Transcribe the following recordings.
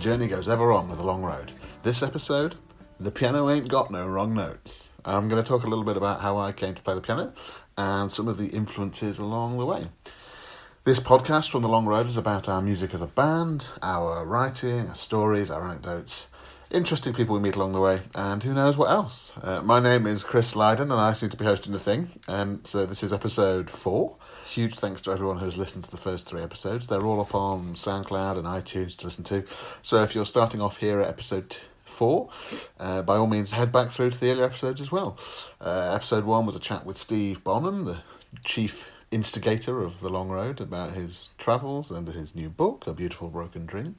The journey goes ever on with the long road. This episode, the piano ain't got no wrong notes. I'm going to talk a little bit about how I came to play the piano and some of the influences along the way. This podcast from the Long Road is about our music as a band, our writing, our stories, our anecdotes, interesting people we meet along the way, and who knows what else. Uh, my name is Chris Lydon, and I seem to be hosting the thing. And so this is episode four. Huge thanks to everyone who's listened to the first three episodes. They're all up on SoundCloud and iTunes to listen to. So if you're starting off here at episode four, uh, by all means head back through to the earlier episodes as well. Uh, episode one was a chat with Steve Bonham, the chief instigator of the Long Road, about his travels and his new book, A Beautiful Broken Dream.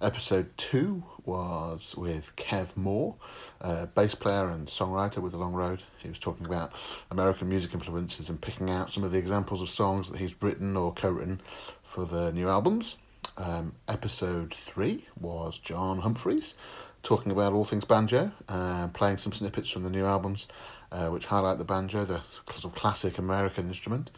Episode two was with Kev Moore, uh, bass player and songwriter with The Long Road. He was talking about American music influences and picking out some of the examples of songs that he's written or co written for the new albums. Um, episode three was John Humphreys talking about all things banjo and playing some snippets from the new albums, uh, which highlight the banjo, the sort of classic American instrument.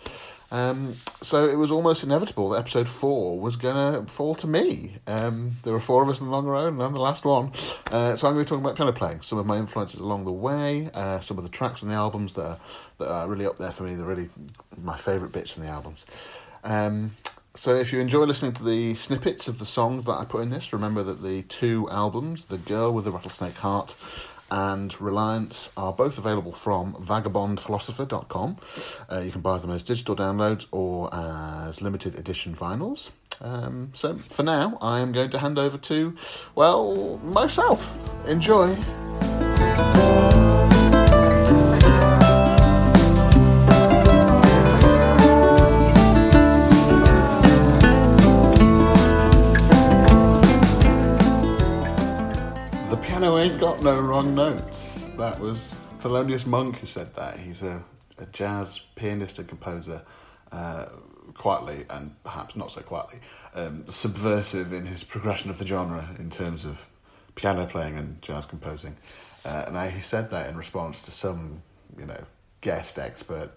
Um, so it was almost inevitable that episode four was going to fall to me. Um, there were four of us in the long road, and I'm the last one. Uh, so I'm going to be talking about piano playing, some of my influences along the way, uh, some of the tracks on the albums that are, that are really up there for me, they're really my favourite bits from the albums. Um, so if you enjoy listening to the snippets of the songs that I put in this, remember that the two albums, The Girl with the Rattlesnake Heart and Reliance are both available from vagabondphilosopher.com. Uh, you can buy them as digital downloads or as limited edition vinyls. Um, so for now, I am going to hand over to, well, myself. Enjoy. Ain't got no wrong notes. That was Thelonious Monk who said that. He's a, a jazz pianist and composer, uh, quietly and perhaps not so quietly, um, subversive in his progression of the genre in terms of piano playing and jazz composing. Uh, and I, he said that in response to some, you know, guest expert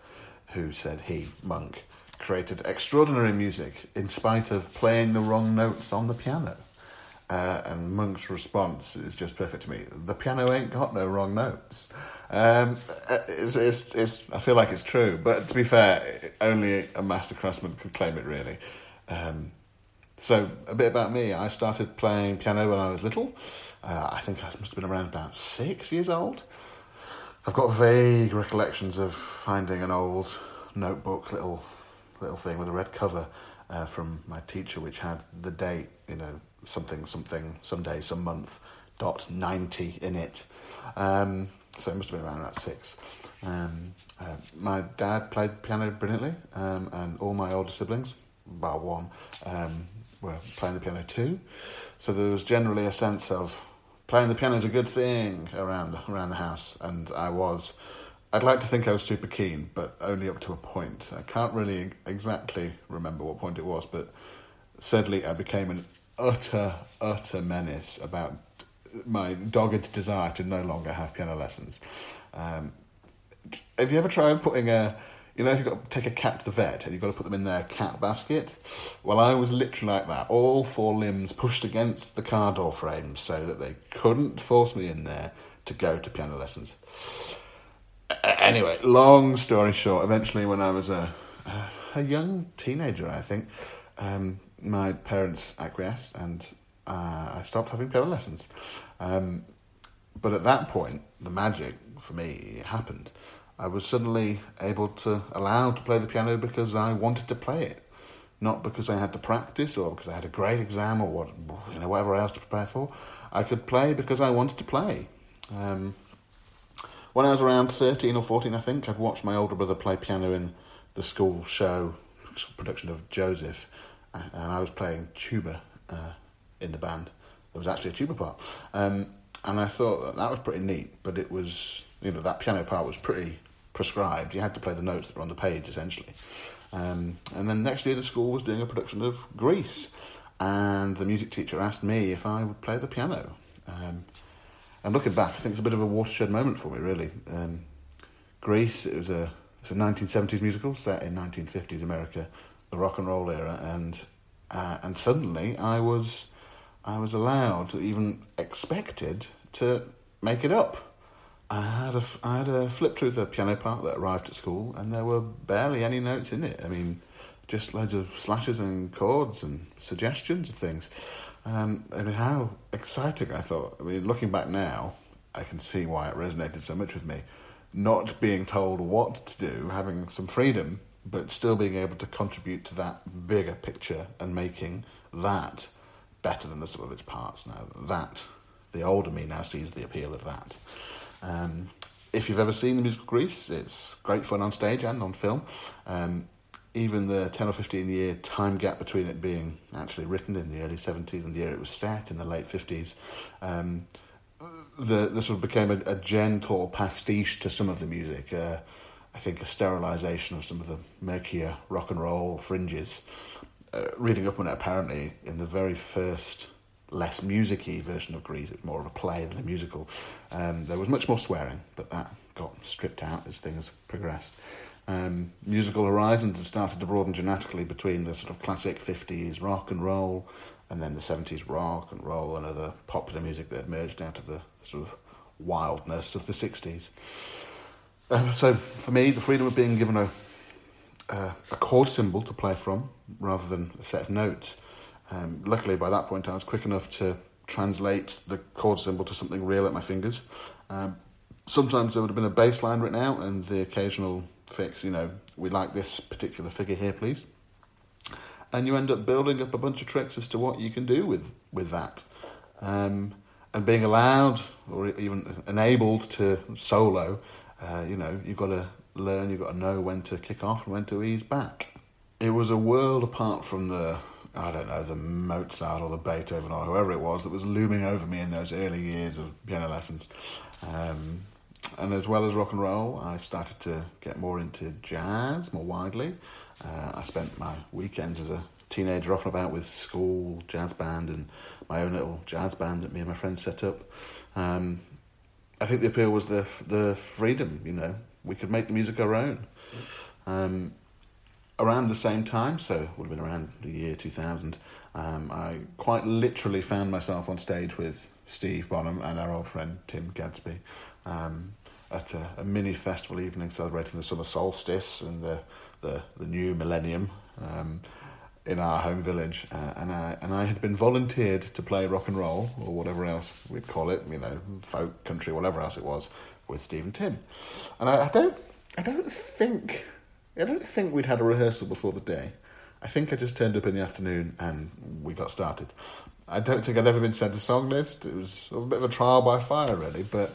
who said he, Monk, created extraordinary music in spite of playing the wrong notes on the piano. Uh, and Monk's response is just perfect to me. The piano ain't got no wrong notes. Um, it's, it's, it's, I feel like it's true, but to be fair, only a master craftsman could claim it, really. Um, so, a bit about me. I started playing piano when I was little. Uh, I think I must have been around about six years old. I've got vague recollections of finding an old notebook, little little thing with a red cover uh, from my teacher, which had the date, you know, something, something, some day, some month, dot 90 in it. Um, so it must have been around about six. Um, uh, my dad played piano brilliantly, um, and all my older siblings, bar one, um, were playing the piano too. So there was generally a sense of playing the piano is a good thing around around the house, and I was. I'd like to think I was super keen, but only up to a point. I can't really exactly remember what point it was, but sadly I became an utter, utter menace about my dogged desire to no longer have piano lessons. Um, have you ever tried putting a, you know, if you've got to take a cat to the vet and you've got to put them in their cat basket? Well, I was literally like that. All four limbs pushed against the car door frame so that they couldn't force me in there to go to piano lessons. Anyway, long story short, eventually when I was a, a young teenager, I think, um, my parents acquiesced and uh, I stopped having piano lessons. Um, but at that point, the magic for me happened. I was suddenly able to allow to play the piano because I wanted to play it, not because I had to practice or because I had a great exam or what you know whatever else to prepare for. I could play because I wanted to play. Um, when I was around thirteen or fourteen, I think I'd watched my older brother play piano in the school show production of Joseph, and I was playing tuba uh, in the band. There was actually a tuba part, um, and I thought that, that was pretty neat. But it was, you know, that piano part was pretty prescribed. You had to play the notes that were on the page essentially. Um, and then next year, the school was doing a production of Grease, and the music teacher asked me if I would play the piano. Um, and looking back, I think it's a bit of a watershed moment for me, really. Um, Grease, it was a it's a 1970s musical set in 1950s America, the rock and roll era, and uh, and suddenly I was I was allowed, even expected, to make it up. I had a, I had a flip through the piano part that arrived at school, and there were barely any notes in it. I mean, just loads of slashes and chords and suggestions of things. Um, and how exciting I thought. I mean, looking back now, I can see why it resonated so much with me. Not being told what to do, having some freedom, but still being able to contribute to that bigger picture and making that better than the sum of its parts. Now, that, the older me now sees the appeal of that. Um, if you've ever seen the musical Grease, it's great fun on stage and on film. Um, even the 10 or 15 year time gap between it being actually written in the early 70s and the year it was set in the late 50s, um, the, the sort of became a, a, gentle pastiche to some of the music. Uh, I think a sterilisation of some of the murkier rock and roll fringes. Uh, reading up on it, apparently, in the very first less musicy version of Grease, it was more of a play than a musical. Um, there was much more swearing, but that got stripped out as things progressed. Um, musical horizons had started to broaden dramatically between the sort of classic 50s rock and roll and then the 70s rock and roll and other popular music that had merged out of the sort of wildness of the 60s. Um, so for me, the freedom of being given a, a, a chord symbol to play from rather than a set of notes. Um, luckily, by that point, I was quick enough to translate the chord symbol to something real at my fingers. Um, sometimes there would have been a bass line written out and the occasional fix, you know, we like this particular figure here, please. And you end up building up a bunch of tricks as to what you can do with, with that. Um, and being allowed or even enabled to solo, uh, you know, you've got to learn, you've got to know when to kick off and when to ease back. It was a world apart from the, I don't know, the Mozart or the Beethoven or whoever it was that was looming over me in those early years of piano lessons. Um, and as well as rock and roll, I started to get more into jazz more widely. Uh, I spent my weekends as a teenager off and about with school jazz band and my own little jazz band that me and my friends set up. Um, I think the appeal was the the freedom. You know, we could make the music our own. Um, around the same time, so it would have been around the year two thousand. Um, I quite literally found myself on stage with Steve Bonham and our old friend Tim Gadsby um, at a, a, mini festival evening celebrating the summer solstice and the, the, the new millennium um, in our home village. Uh, and, I, and I had been volunteered to play rock and roll, or whatever else we'd call it, you know, folk, country, whatever else it was, with Steve and Tim. And I, I don't, I don't think, I don't think we'd had a rehearsal before the day. I think I just turned up in the afternoon and we got started. I don't think I'd ever been sent a song list. It was a bit of a trial by fire, really, but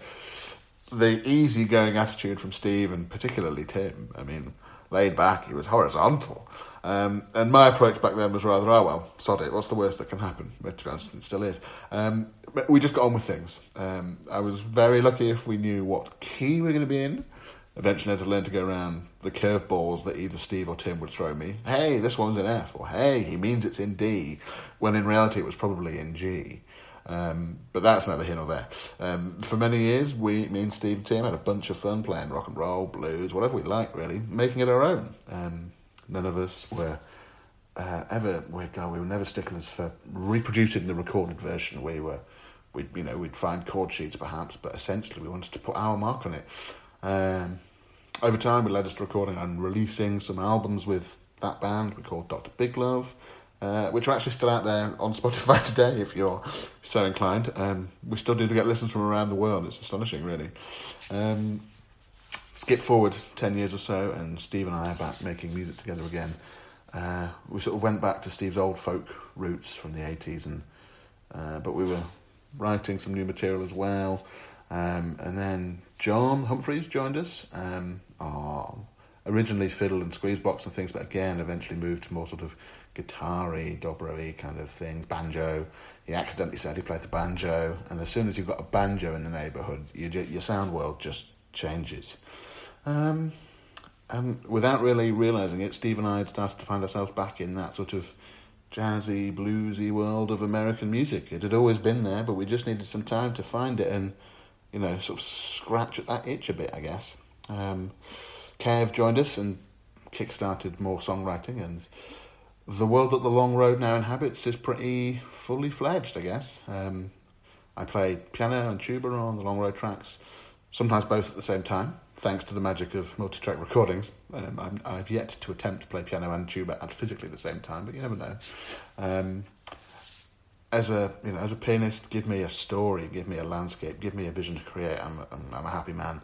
the easygoing attitude from Steve and particularly Tim. I mean, laid back, he was horizontal. Um, and my approach back then was rather, oh well, sod it, what's the worst that can happen? To be honest, it still is. Um, we just got on with things. Um, I was very lucky if we knew what key we are going to be in. Eventually, I had to learn to go around the curveballs that either Steve or Tim would throw me. Hey, this one's in F, or hey, he means it's in D, when in reality it was probably in G. Um, but that's neither here nor there. Um, for many years, we, me and Steve and Tim had a bunch of fun playing rock and roll, blues, whatever we liked, really, making it our own. Um, none of us were uh, ever, we, God, we were never sticklers for reproducing the recorded version. We were, we you know, we'd find chord sheets perhaps, but essentially we wanted to put our mark on it. Um, over time, we led us to recording and releasing some albums with that band we called Dr. Big Love uh, which are actually still out there on Spotify today if you're so inclined. Um, we still do get listens from around the world. It's astonishing, really. Um, skip forward 10 years or so, and Steve and I are back making music together again. Uh, we sort of went back to Steve's old folk roots from the 80s, and uh, but we were writing some new material as well. Um, and then John Humphreys joined us. Um, oh, originally fiddle and squeeze box and things, but again, eventually moved to more sort of guitar-y, dobro kind of things, banjo. He accidentally said he played the banjo, and as soon as you've got a banjo in the neighbourhood, you, your sound world just changes. Um, and without really realising it, Steve and I had started to find ourselves back in that sort of jazzy, bluesy world of American music. It had always been there, but we just needed some time to find it and, you know, sort of scratch at that itch a bit, I guess. Um, Kev joined us and kick-started more songwriting and the world that the long road now inhabits is pretty fully fledged, I guess. Um, I play piano and tuba on the long road tracks, sometimes both at the same time, thanks to the magic of multi track recordings. Um, i have yet to attempt to play piano and tuba at physically the same time, but you never know. Um, as a you know as a pianist, give me a story, give me a landscape, give me a vision to create. I'm I'm, I'm a happy man.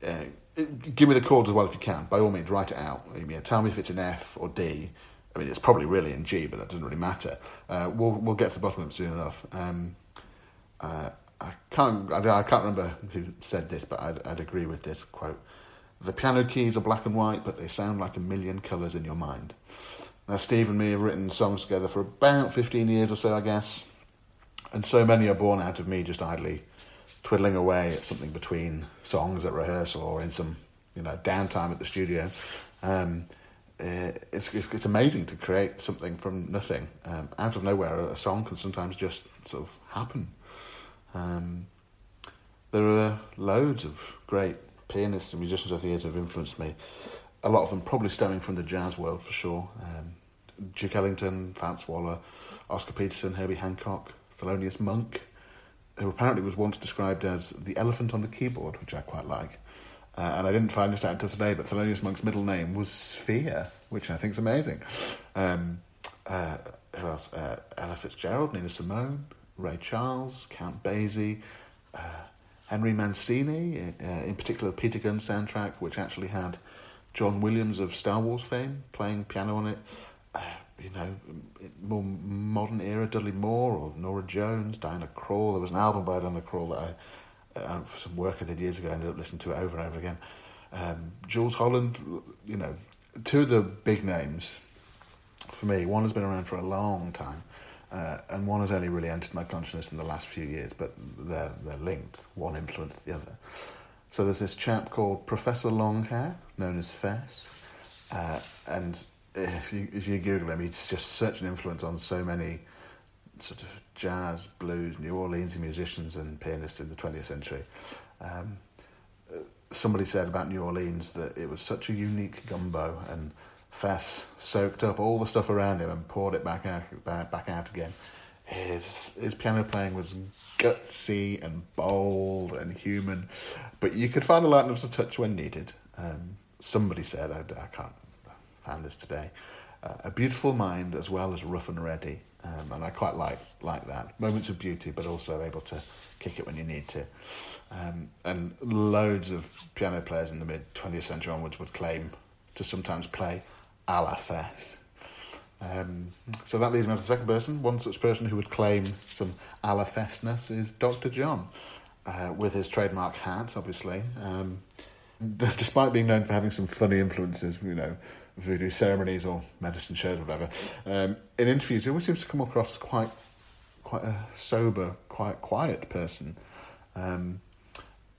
Give me the chords as well if you can. By all means, write it out. You know, tell me if it's in F or D. I mean, it's probably really in G, but that doesn't really matter. Uh, we'll we'll get to the bottom of it soon enough. Um, uh, I can't I, I, can't remember who said this, but I'd, I'd agree with this quote. The piano keys are black and white, but they sound like a million colours in your mind. Now, Steve and me have written songs together for about 15 years or so, I guess, and so many are born out of me just idly twiddling away at something between songs at rehearsal or in some you know downtime at the studio. Um, uh, it's, it's, it's amazing to create something from nothing. Um, out of nowhere, a song can sometimes just sort of happen. Um, there are loads of great pianists and musicians over the years who have influenced me. A lot of them probably stemming from the jazz world for sure. Um, Duke Ellington, Fats Waller, Oscar Peterson, Herbie Hancock, Thelonious Monk, who apparently was once described as the elephant on the keyboard, which I quite like. Uh, and I didn't find this out until today, but Thelonious Monk's middle name was Sphere, which I think is amazing. Um, uh, who else? Uh, Ella Fitzgerald, Nina Simone, Ray Charles, Count Basie, uh, Henry Mancini, uh, in particular the Peter Gunn soundtrack, which actually had John Williams of Star Wars fame playing piano on it. You know, more modern era, Dudley Moore or Norah Jones, Diana Krall. There was an album by Diana Krall that I, uh, for some work I did years ago, I ended up listening to it over and over again. Um, Jools Holland, you know, two of the big names for me. One has been around for a long time, uh, and one has only really entered my consciousness in the last few years, but they're, they're linked. One influenced the other. So there's this chap called Professor Longhair, known as Fess, uh, and if you if you Google him, he's just such an influence on so many sort of jazz, blues, New Orleans musicians and pianists in the 20th century. Um, somebody said about New Orleans that it was such a unique gumbo, and Fess soaked up all the stuff around him and poured it back out back out again. His his piano playing was gutsy and bold and human, but you could find a lightness of touch when needed. Um, somebody said, I, I can't found this today. Uh, a beautiful mind as well as rough and ready, um, and I quite like like that moments of beauty, but also able to kick it when you need to. Um, and loads of piano players in the mid twentieth century onwards would claim to sometimes play a la Fess. Um, so that leads me on to the second person. One such person who would claim some a la Fessness is Dr. John, uh, with his trademark hat, obviously. Um, despite being known for having some funny influences, you know, voodoo ceremonies or medicine shows or whatever, um, in interviews he always seems to come across as quite quite a sober, quite quiet person. Um,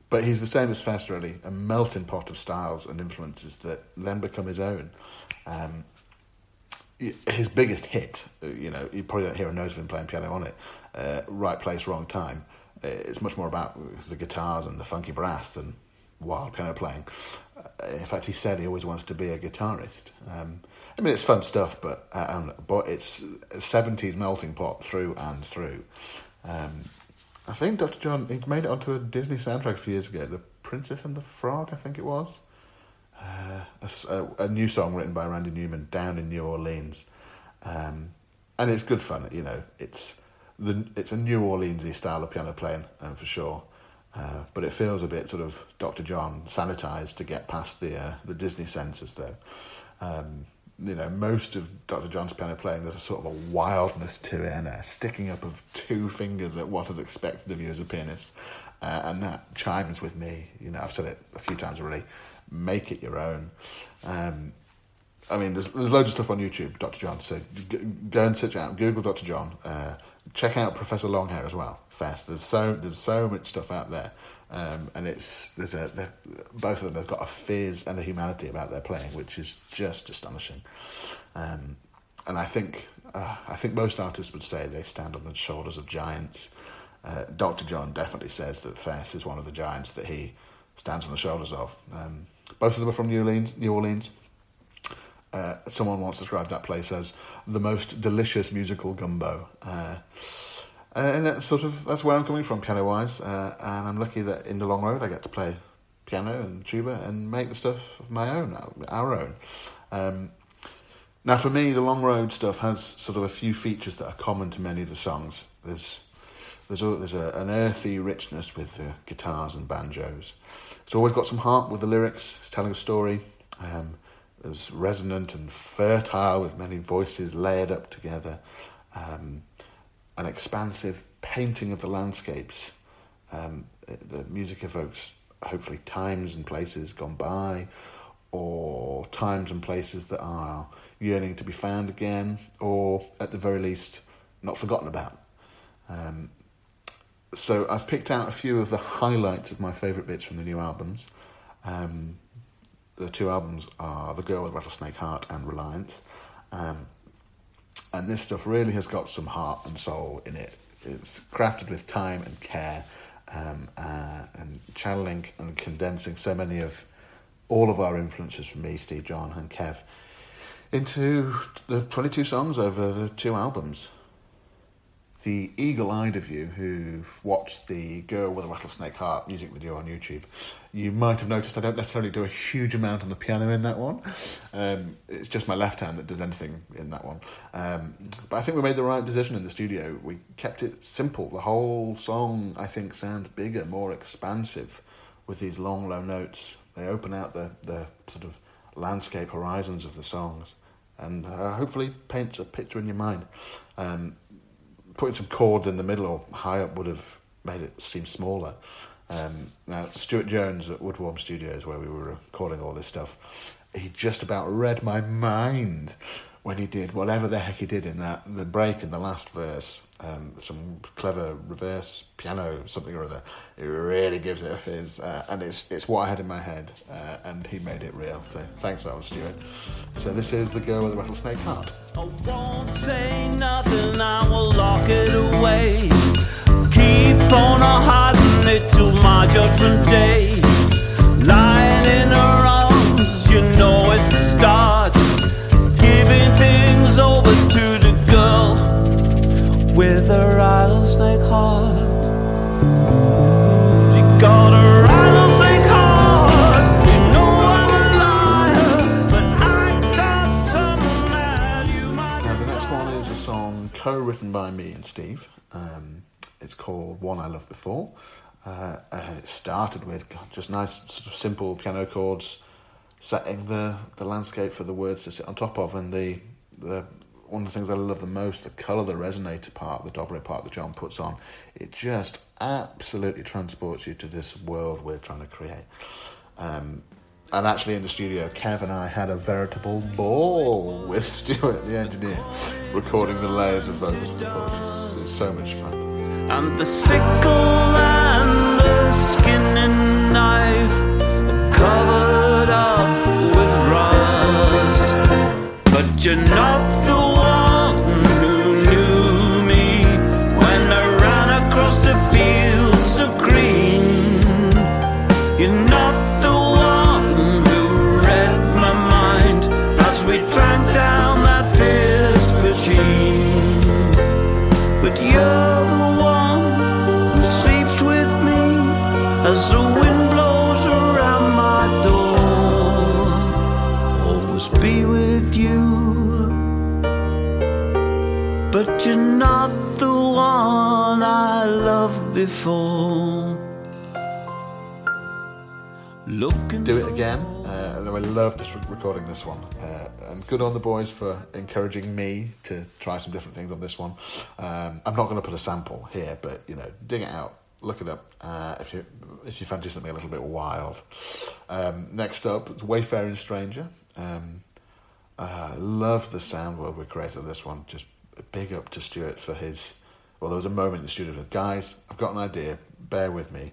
but he's the same as Fess, really, a melting pot of styles and influences that then become his own. Um, his biggest hit, uh, you know, you probably don't hear a note of him playing piano on it. Uh, right place, wrong time. Uh, it's much more about the guitars and the funky brass than wild piano playing. Uh, in fact, he said he always wanted to be a guitarist. Um, I mean, it's fun stuff, but um, but it's seventies melting pot through and through. Um, I think Dr. John he made it onto a Disney soundtrack a few years ago, The Princess and the Frog, I think it was. Uh, a, a, new song written by Randy Newman, Down in New Orleans, um, and it's good fun. You know, it's the it's a New Orleansy style of piano playing, um, for sure. Uh, but it feels a bit sort of Dr. John sanitized to get past the uh, the Disney censors, though. Um, you know, most of Dr. John's piano playing, there's a sort of a wildness to it and a sticking up of two fingers at what is expected of you as a pianist. Uh, and that chimes with me. You know, I've said it a few times already. Make it your own. Um, I mean, there's there's loads of stuff on YouTube, Dr. John. So go and search out, Google Dr. John. Uh, check out Professor Longhair as well. Fess. There's so there's so much stuff out there, um, and it's there's a both of them have got a fizz and a humanity about their playing, which is just astonishing. Um, and I think uh, I think most artists would say they stand on the shoulders of giants. Uh, Dr. John definitely says that Fess is one of the giants that he stands on the shoulders of. Um, both of them are from New Orleans. New Orleans. Uh, someone once described that place as the most delicious musical gumbo. Uh, and that's sort of that's where I'm coming from piano wise, uh, and I'm lucky that in the long road I get to play piano and tuba and make the stuff of my own, our own. Um, now, for me, the long road stuff has sort of a few features that are common to many of the songs. There's there's a, there's a, an earthy richness with the guitars and banjos. It's always got some heart with the lyrics. It's telling a story. Um, there's resonant and fertile with many voices layered up together. Um, an expansive painting of the landscapes. Um, the music evokes hopefully times and places gone by, or times and places that are yearning to be found again, or at the very least, not forgotten about. Um, so I've picked out a few of the highlights of my favourite bits from the new albums. Um, the two albums are The Girl with Rattlesnake Heart and Reliance. Um, and this stuff really has got some heart and soul in it. It's crafted with time and care um, uh, and channeling and condensing so many of all of our influences from me, Steve, John, and Kev into the 22 songs over the two albums the eagle eyed of you who've watched the Girl with a Rattlesnake Heart music video on YouTube, you might have noticed I don't necessarily do a huge amount on the piano in that one. Um, it's just my left hand that does anything in that one. Um, but I think we made the right decision in the studio. We kept it simple. The whole song, I think, sounds bigger, more expansive with these long, low notes. They open out the, the sort of landscape horizons of the songs and uh, hopefully paints a picture in your mind. Um, putting some chords in the middle or high up would have made it seem smaller. Um, now, Stuart Jones at Woodworm Studios, where we were recording all this stuff, he just about read my mind when he did whatever the heck he did in that the break in the last verse. Um, some clever reverse piano, something or other. It really gives it a fizz, uh, and it's it's what I had in my head, uh, and he made it real. So thanks, that was Stuart. So this is the girl with the rattlesnake heart. I won't say nothing. I will lock it away. Keep on hiding it till my judgment day. By me and Steve. Um, it's called One I Loved Before. Uh, and it started with just nice, sort of simple piano chords, setting the, the landscape for the words to sit on top of, and the the one of the things I love the most, the colour, the resonator part, the dobro part that John puts on, it just absolutely transports you to this world we're trying to create. Um, and actually, in the studio, Kev and I had a veritable ball with Stuart, the engineer, recording the layers of vocals the chorus. It's so much fun. And the sickle and the skinning knife covered up with rust, but you're not the before. Looking Do it again. Uh, I love this recording this one, uh, and good on the boys for encouraging me to try some different things on this one. Um, I'm not going to put a sample here, but you know, dig it out, look it up uh, if you if you fancy something a little bit wild. Um, next up, it's Wayfaring Stranger. Um, uh, love the sound world we created this one. Just big up to Stuart for his well, there was a moment in the studio that, guys, I've got an idea, bear with me,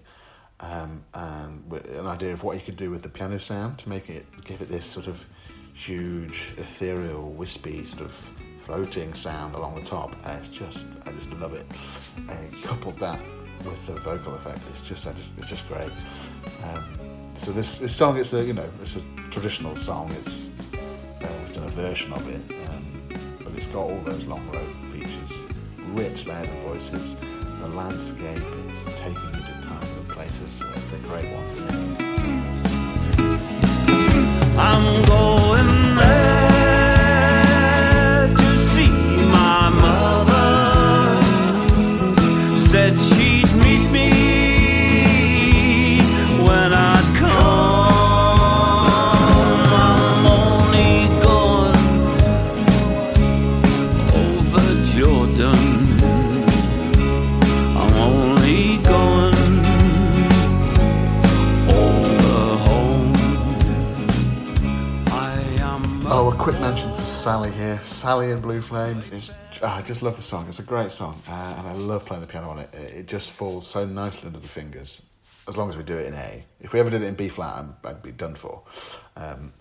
um, and an idea of what you could do with the piano sound to make it, give it this sort of huge, ethereal, wispy, sort of floating sound along the top. And it's just, I just love it. And coupled that with the vocal effect, it's just, I just it's just great. Um, so this, this song, it's a, you know, it's a traditional song. It's uh, we've done a version of it, um, but it's got all those long road features, rich layered voices, the landscape, is taking you to times and places. It's a great one Sally in Blue Flames is. oh, I just love the song. It's a great song, uh, and I love playing the piano on it. It just falls so nicely under the fingers, as long as we do it in A. If we ever did it in B flat, I'm, I'd be done for. Um,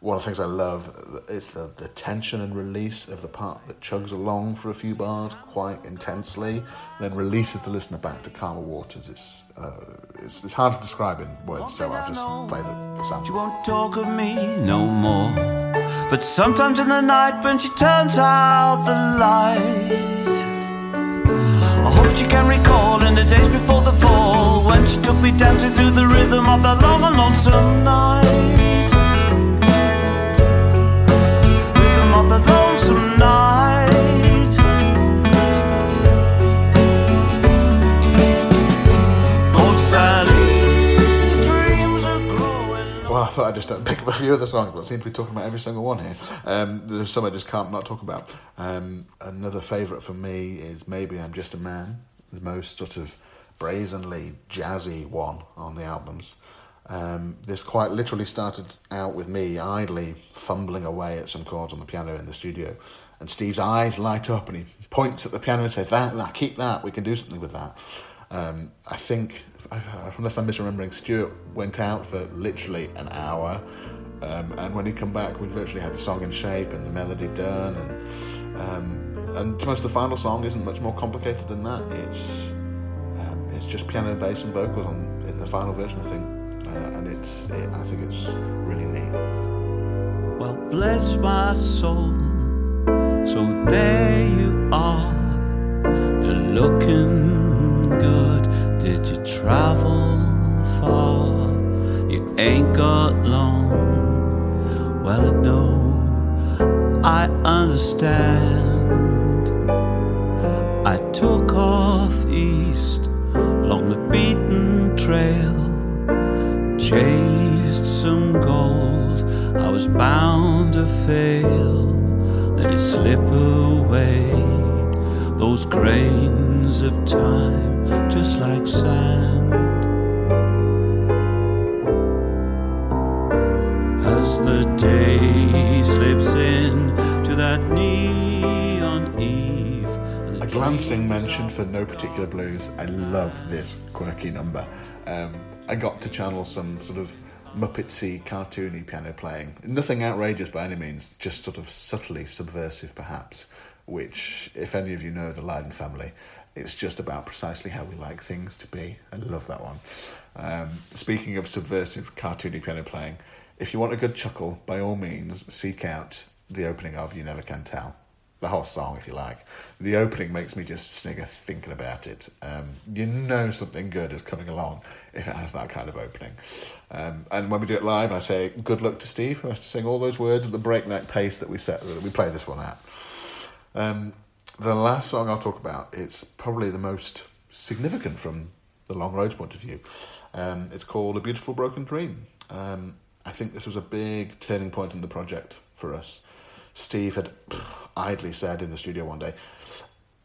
one of the things I love is the, the tension and release of the part that chugs along for a few bars quite intensely, then releases the listener back to calmer waters. It's uh, it's, it's hard to describe in words, so I'll just play the, the sample. She won't talk of me no more. But sometimes in the night when she turns out the light, I hope she can recall in the days before the fall when she took me dancing through the rhythm of that long and lonesome night. Thought I'd just uh, pick up a few of the songs, but I seem to be talking about every single one here. Um, there's some I just can't not talk about. Um, another favourite for me is Maybe I'm Just a Man, the most sort of brazenly jazzy one on the albums. Um, this quite literally started out with me idly fumbling away at some chords on the piano in the studio. And Steve's eyes light up and he points at the piano and says, That, that, keep that, we can do something with that. Um, I think, unless I'm misremembering, Stuart went out for literally an hour. Um, and when he come back, we virtually had the song in shape and the melody done. And, um, and to most the final song isn't much more complicated than that. It's um, it's just piano, bass, and vocals on in the final version, I think. Uh, and it's it, I think it's really neat. Well, bless my soul. So there you are. You're looking good. Did you travel far? You ain't got long. Well, I know I understand. I took off east along the beaten trail chased some gold. I was bound to fail. Let it slip away. Those grains of time, just like sand. As the day slips in to that neon eve. A glancing mention for no particular blues. I love this quirky number. Um, I got to channel some sort of Muppetsy, cartoony piano playing. Nothing outrageous by any means, just sort of subtly subversive, perhaps. Which, if any of you know the Lydon family, it's just about precisely how we like things to be. I love that one. Um, speaking of subversive, cartoony piano playing, if you want a good chuckle, by all means, seek out the opening of You Never Can Tell the whole song, if you like. The opening makes me just snigger thinking about it. Um, you know something good is coming along if it has that kind of opening. Um, and when we do it live, I say good luck to Steve, who has to sing all those words at the breakneck pace that we set that we play this one at. Um, the last song I'll talk about, it's probably the most significant from the Long Road's point of view. Um, it's called A Beautiful Broken Dream. Um, I think this was a big turning point in the project for us. Steve had idly said in the studio one day,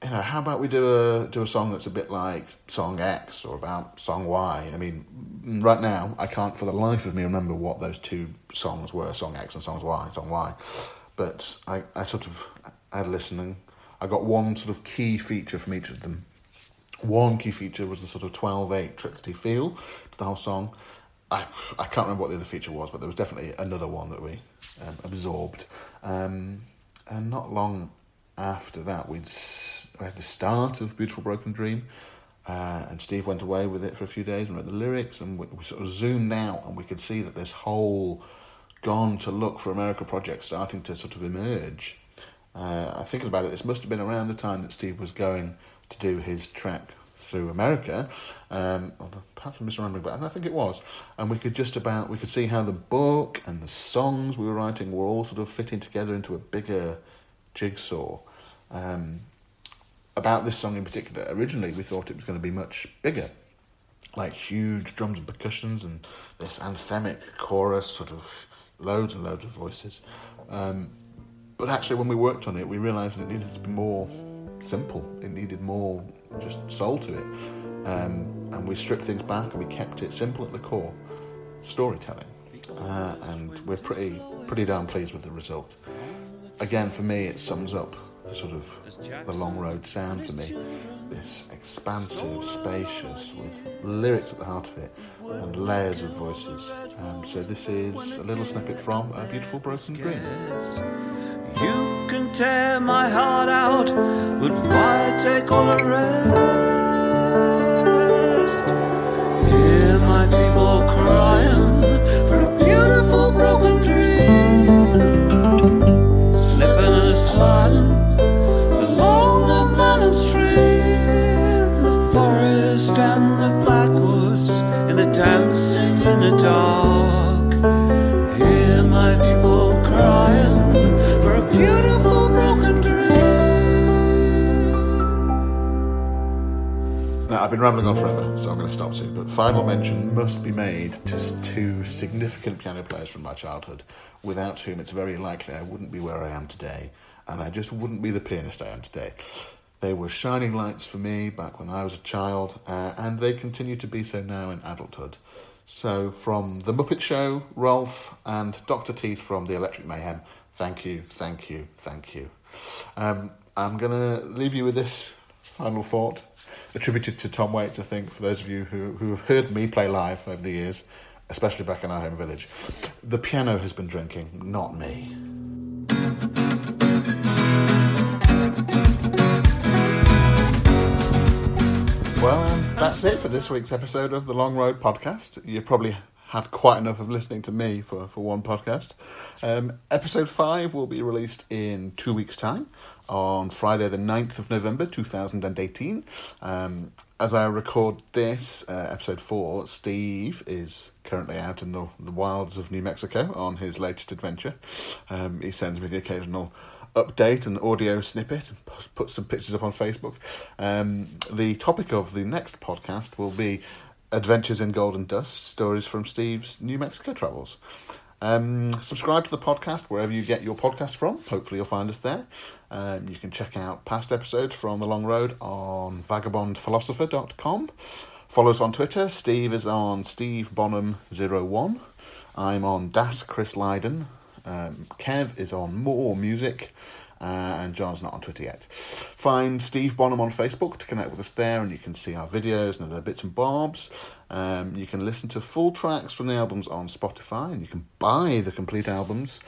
you know, how about we do a do a song that's a bit like song X or about song Y? I mean, right now I can't for the life of me remember what those two songs were, song X and songs Y, song Y. But I, I sort of had a listening. I got one sort of key feature from each of them. One key feature was the sort of 12-8 Trixie feel to the whole song. I, I can't remember what the other feature was, but there was definitely another one that we um, absorbed. Um, and not long after that, we'd we had the start of Beautiful Broken Dream, uh, and Steve went away with it for a few days and wrote the lyrics, and we, we sort of zoomed out, and we could see that this whole gone to look for America project starting to sort of emerge, uh, I thinking about it, this must have been around the time that Steve was going to do his trek through America. Um, perhaps I'm misremembering, but I think it was. And we could just about we could see how the book and the songs we were writing were all sort of fitting together into a bigger jigsaw. Um, about this song in particular, originally we thought it was going to be much bigger, like huge drums and percussions and this anthemic chorus, sort of loads and loads of voices. Um, but actually, when we worked on it, we realised it needed to be more simple. It needed more just soul to it. Um, and we stripped things back and we kept it simple at the core, storytelling. Uh, and we're pretty pretty damn pleased with the result. Again, for me, it sums up the sort of the long road sound for me. This expansive, spacious, with lyrics at the heart of it and layers of voices. Um, so this is a little snippet from A Beautiful Broken Dream. You can tear my heart out, but why take all the rest? Hear my people crying Now, I've been rambling on forever, so I'm going to stop soon. But final mention must be made to two significant piano players from my childhood, without whom it's very likely I wouldn't be where I am today, and I just wouldn't be the pianist I am today. They were shining lights for me back when I was a child, uh, and they continue to be so now in adulthood. So, from The Muppet Show, Rowlf, and Dr. Teeth from The Electric Mayhem, thank you, thank you, thank you. Um, I'm going to leave you with this final thought, attributed to Tom Waits, I think, for those of you who, who have heard me play live over the years, especially back in our home village. The piano has been drinking, not me. Well, that's it for this week's episode of the Long Road Podcast. You've probably had quite enough of listening to me for, for one podcast. Um, episode 5 will be released in two weeks' time on Friday, the 9th of November 2018. Um, as I record this, uh, episode 4, Steve is currently out in the, the wilds of New Mexico on his latest adventure. Um, he sends me the occasional update and audio snippet and put some pictures up on Facebook. Um, the topic of the next podcast will be Adventures in Golden Dust, stories from Steve's New Mexico travels. Um, subscribe to the podcast wherever you get your podcast from. Hopefully, you'll find us there. Um, you can check out past episodes from The Long Road on vagabondphilosopher.com. Follow us on Twitter. Steve is on Steve Bonham01. I'm on Das Chris Lydon. Um, Kev is on More Music. Uh, and John's not on Twitter yet. Find Steve Bonham on Facebook to connect with us there, and you can see our videos and other bits and bobs. Um, you can listen to full tracks from the albums on Spotify, and you can buy the complete albums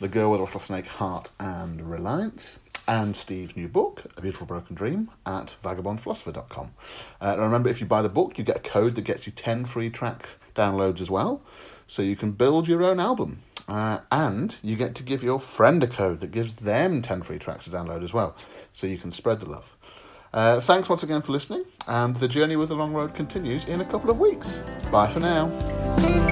The Girl with a Rattlesnake Heart and Reliance. And Steve's new book, A Beautiful Broken Dream, at vagabondphilosopher.com. Uh, remember, if you buy the book, you get a code that gets you 10 free track downloads as well, so you can build your own album. Uh, and you get to give your friend a code that gives them 10 free tracks to download as well, so you can spread the love. Uh, thanks once again for listening, and the journey with the long road continues in a couple of weeks. Bye for now.